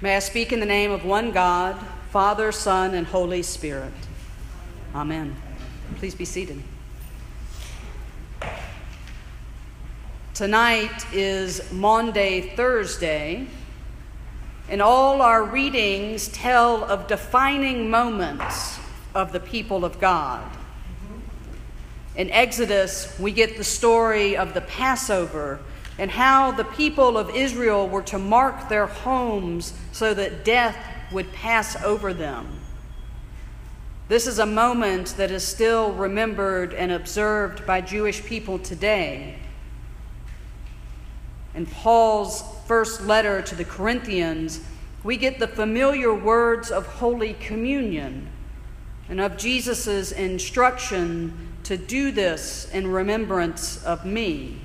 May I speak in the name of one God, Father, Son, and Holy Spirit. Amen. Please be seated. Tonight is Maundy, Thursday, and all our readings tell of defining moments of the people of God. In Exodus, we get the story of the Passover and how the people of Israel were to mark their homes so that death would pass over them. This is a moment that is still remembered and observed by Jewish people today. In Paul's first letter to the Corinthians, we get the familiar words of Holy Communion and of Jesus' instruction to do this in remembrance of me.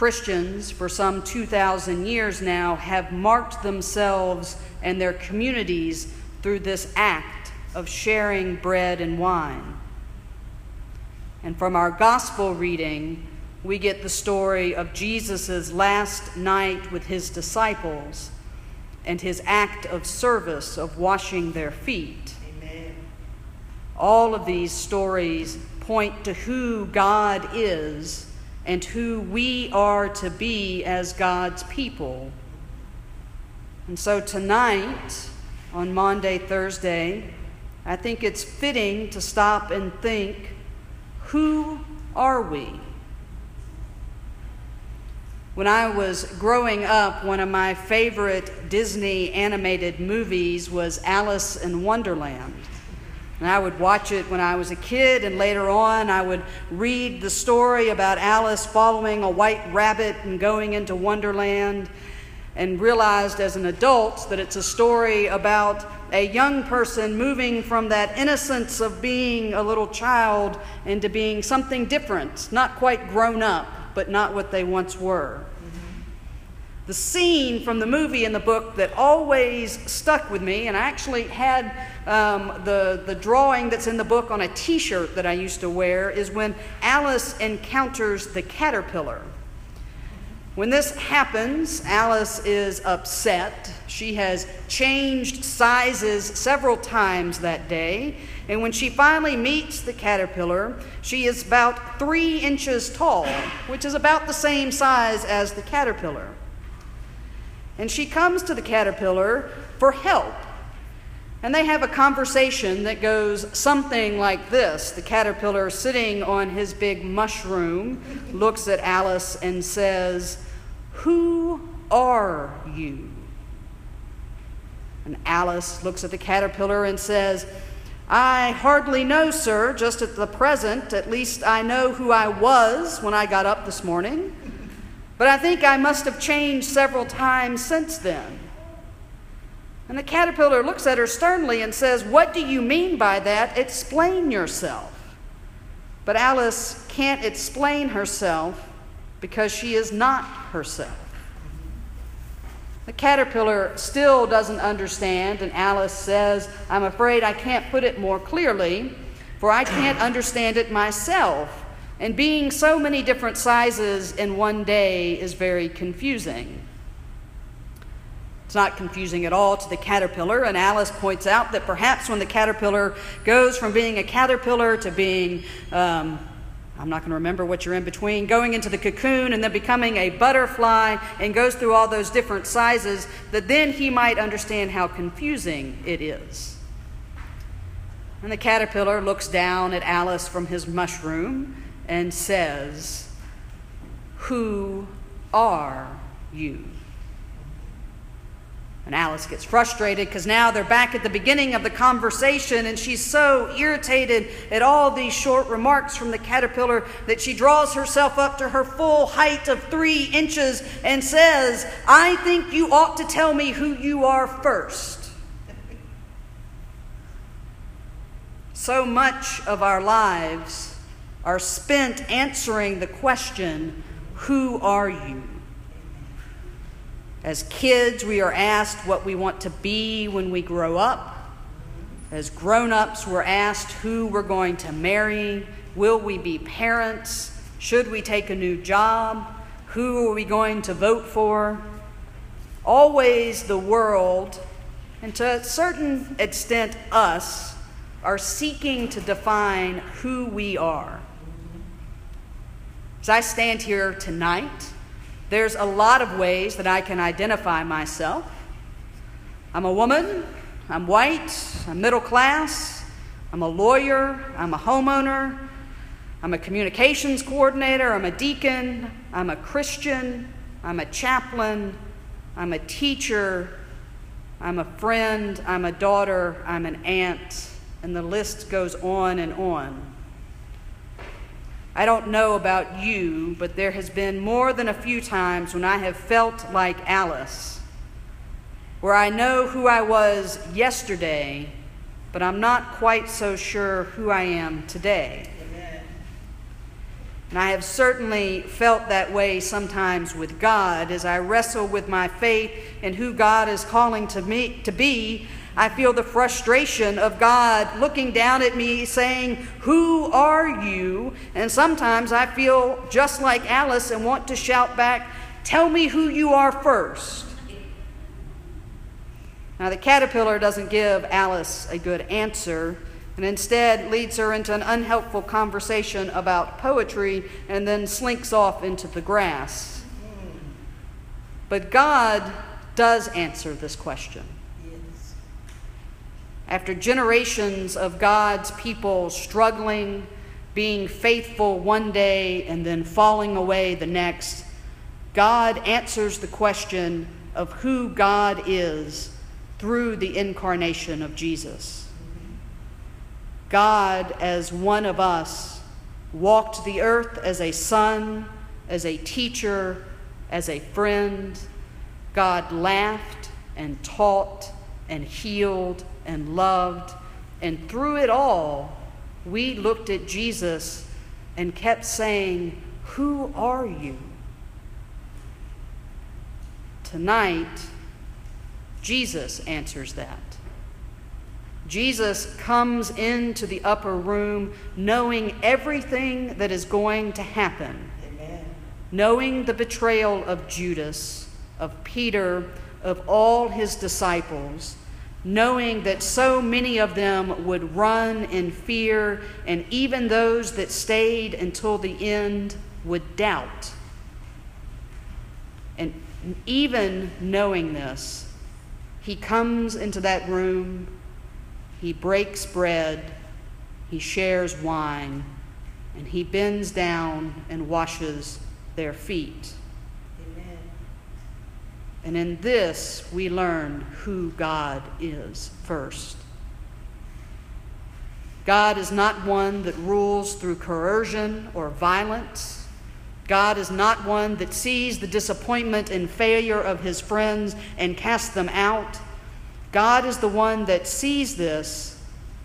Christians, for some 2,000 years now, have marked themselves and their communities through this act of sharing bread and wine. And from our gospel reading, we get the story of Jesus' last night with his disciples and his act of service of washing their feet. Amen. All of these stories point to who God is and who we are to be as God's people. And so tonight, on Maundy, Thursday, I think it's fitting to stop and think who are we? When I was growing up, one of my favorite Disney animated movies was Alice in Wonderland. And I would watch it when I was a kid, and later on, I would read the story about Alice following a white rabbit and going into Wonderland, and realized as an adult that it's a story about a young person moving from that innocence of being a little child into being something different, not quite grown up, but not what they once were the scene from the movie and the book that always stuck with me, and I actually had um, the, the drawing that's in the book on a t shirt that I used to wear, is when Alice encounters the caterpillar. When this happens, Alice is upset. She has changed sizes several times that day. And when she finally meets the caterpillar, she is about three inches tall, which is about the same size as the caterpillar and she comes to the caterpillar for help. And they have a conversation that goes something like this The caterpillar, sitting on his big mushroom, looks at Alice and says, Who are you? And Alice looks at the caterpillar and says, I hardly know, sir, just at the present. At least I know who I was when I got up this morning. But I think I must have changed several times since then. And the caterpillar looks at her sternly and says, What do you mean by that? Explain yourself. But Alice can't explain herself because she is not herself. The caterpillar still doesn't understand, and Alice says, I'm afraid I can't put it more clearly, for I can't understand it myself. And being so many different sizes in one day is very confusing. It's not confusing at all to the caterpillar, and Alice points out that perhaps when the caterpillar goes from being a caterpillar to being, um, I'm not going to remember what you're in between, going into the cocoon and then becoming a butterfly and goes through all those different sizes, that then he might understand how confusing it is. And the caterpillar looks down at Alice from his mushroom and says, Who are you? And Alice gets frustrated because now they're back at the beginning of the conversation, and she's so irritated at all these short remarks from the caterpillar that she draws herself up to her full height of three inches and says, I think you ought to tell me who you are first. So much of our lives are spent answering the question, Who are you? As kids, we are asked what we want to be when we grow up. As grown ups, we're asked who we're going to marry. Will we be parents? Should we take a new job? Who are we going to vote for? always the world, and to a certain extent us, are seeking to define who we are. I stand here tonight, there's a lot of ways that I can identify myself. I'm a woman, I'm white, I'm middle class, I'm a lawyer, I'm a homeowner, I'm a communications coordinator, I'm a deacon, I'm a Christian, I'm a chaplain, I'm a teacher, I'm a friend, I'm a daughter, I'm an aunt, and the list goes on and on. I don't know about you, but there has been more than a few times when I have felt like Alice, where I know who I was yesterday, but I'm not quite so sure who I am today. And I have certainly felt that way sometimes with God as I wrestle with my faith and who God is calling to me to be. I feel the frustration of God looking down at me saying, Who are you? And sometimes I feel just like Alice and want to shout back, Tell me who you are first. Now, the caterpillar doesn't give Alice a good answer and instead leads her into an unhelpful conversation about poetry and then slinks off into the grass. But God does answer this question. After generations of God's people struggling, being faithful one day and then falling away the next, God answers the question of who God is through the incarnation of Jesus. God, as one of us, walked the earth as a son, as a teacher, as a friend. God laughed and taught and healed and loved. And through it all, we looked at Jesus and kept saying, Who are you? Tonight, Jesus answers that. Jesus comes into the upper room knowing everything that is going to happen, Amen. knowing the betrayal of Judas, of Peter, of all his disciples, knowing that so many of them would run in fear, and even those that stayed until the end would doubt. And even knowing this, he comes into that room he breaks bread, he shares wine, and he bends down and washes their feet. And in this, we learn who God is first. God is not one that rules through coercion or violence. God is not one that sees the disappointment and failure of his friends and casts them out. God is the one that sees this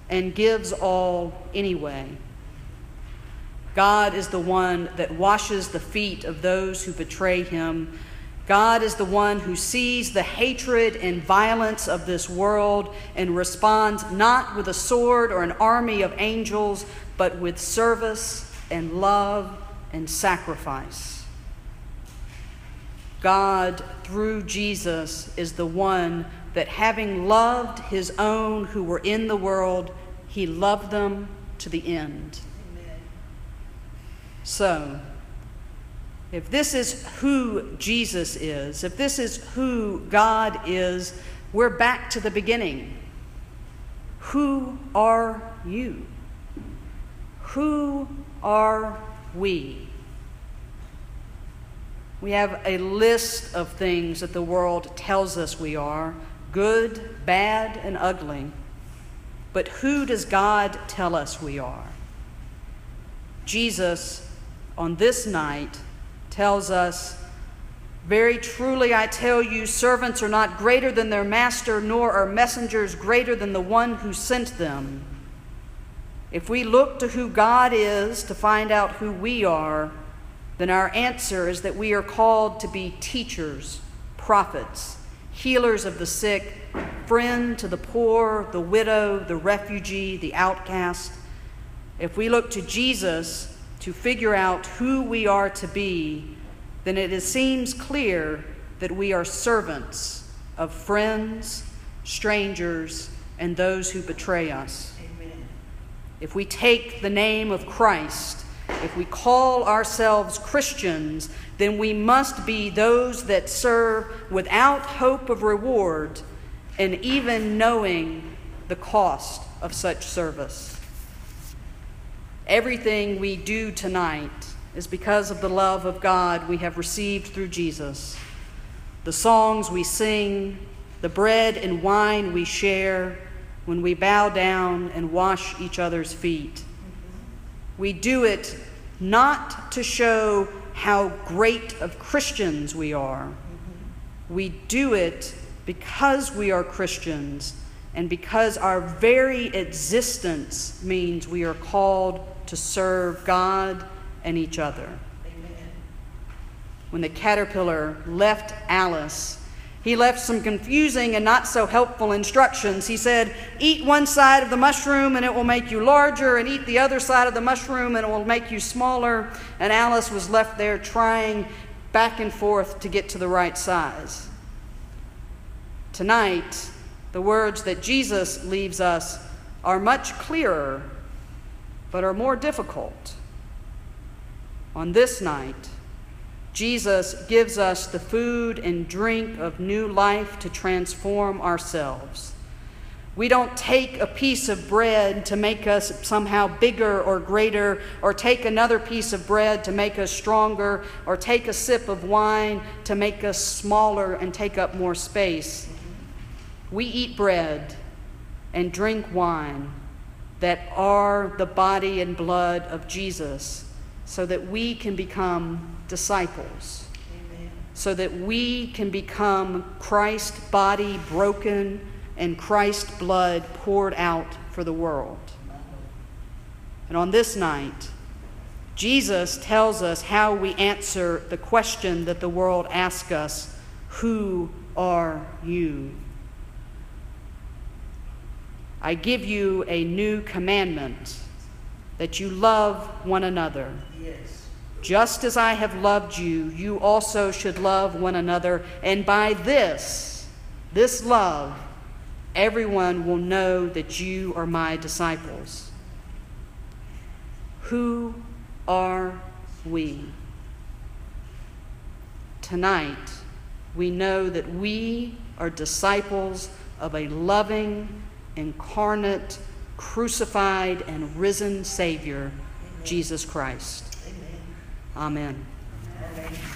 and gives all anyway. God is the one that washes the feet of those who betray him. God is the one who sees the hatred and violence of this world and responds not with a sword or an army of angels, but with service and love and sacrifice. God, through Jesus, is the one that having loved his own who were in the world, he loved them to the end. Amen. So, if this is who Jesus is, if this is who God is, we're back to the beginning. Who are you? Who are we? We have a list of things that the world tells us we are good, bad, and ugly. But who does God tell us we are? Jesus, on this night, tells us, Very truly I tell you, servants are not greater than their master, nor are messengers greater than the one who sent them. If we look to who God is to find out who we are, then our answer is that we are called to be teachers, prophets, healers of the sick, friend to the poor, the widow, the refugee, the outcast. If we look to Jesus to figure out who we are to be, then it seems clear that we are servants of friends, strangers, and those who betray us. Amen. If we take the name of Christ, if we call ourselves Christians, then we must be those that serve without hope of reward and even knowing the cost of such service. Everything we do tonight is because of the love of God we have received through Jesus. The songs we sing, the bread and wine we share when we bow down and wash each other's feet. We do it not to show how great of Christians we are. We do it because we are Christians and because our very existence means we are called to serve God and each other. Amen. When the caterpillar left Alice, he left some confusing and not so helpful instructions. He said, Eat one side of the mushroom and it will make you larger, and eat the other side of the mushroom and it will make you smaller. And Alice was left there trying back and forth to get to the right size. Tonight, the words that Jesus leaves us are much clearer, but are more difficult. On this night, Jesus gives us the food and drink of new life to transform ourselves. We don't take a piece of bread to make us somehow bigger or greater, or take another piece of bread to make us stronger, or take a sip of wine to make us smaller and take up more space. We eat bread and drink wine that are the body and blood of Jesus so that we can become disciples, Amen. so that we can become Christ's body broken and Christ's blood poured out for the world. And on this night, Jesus tells us how we answer the question that the world asks us Who are you? I give you a new commandment that you love one another. Yes. Just as I have loved you, you also should love one another. And by this, this love, everyone will know that you are my disciples. Who are we? Tonight, we know that we are disciples of a loving, incarnate, crucified, and risen Savior, Jesus Christ. Amen. Amen. Amen.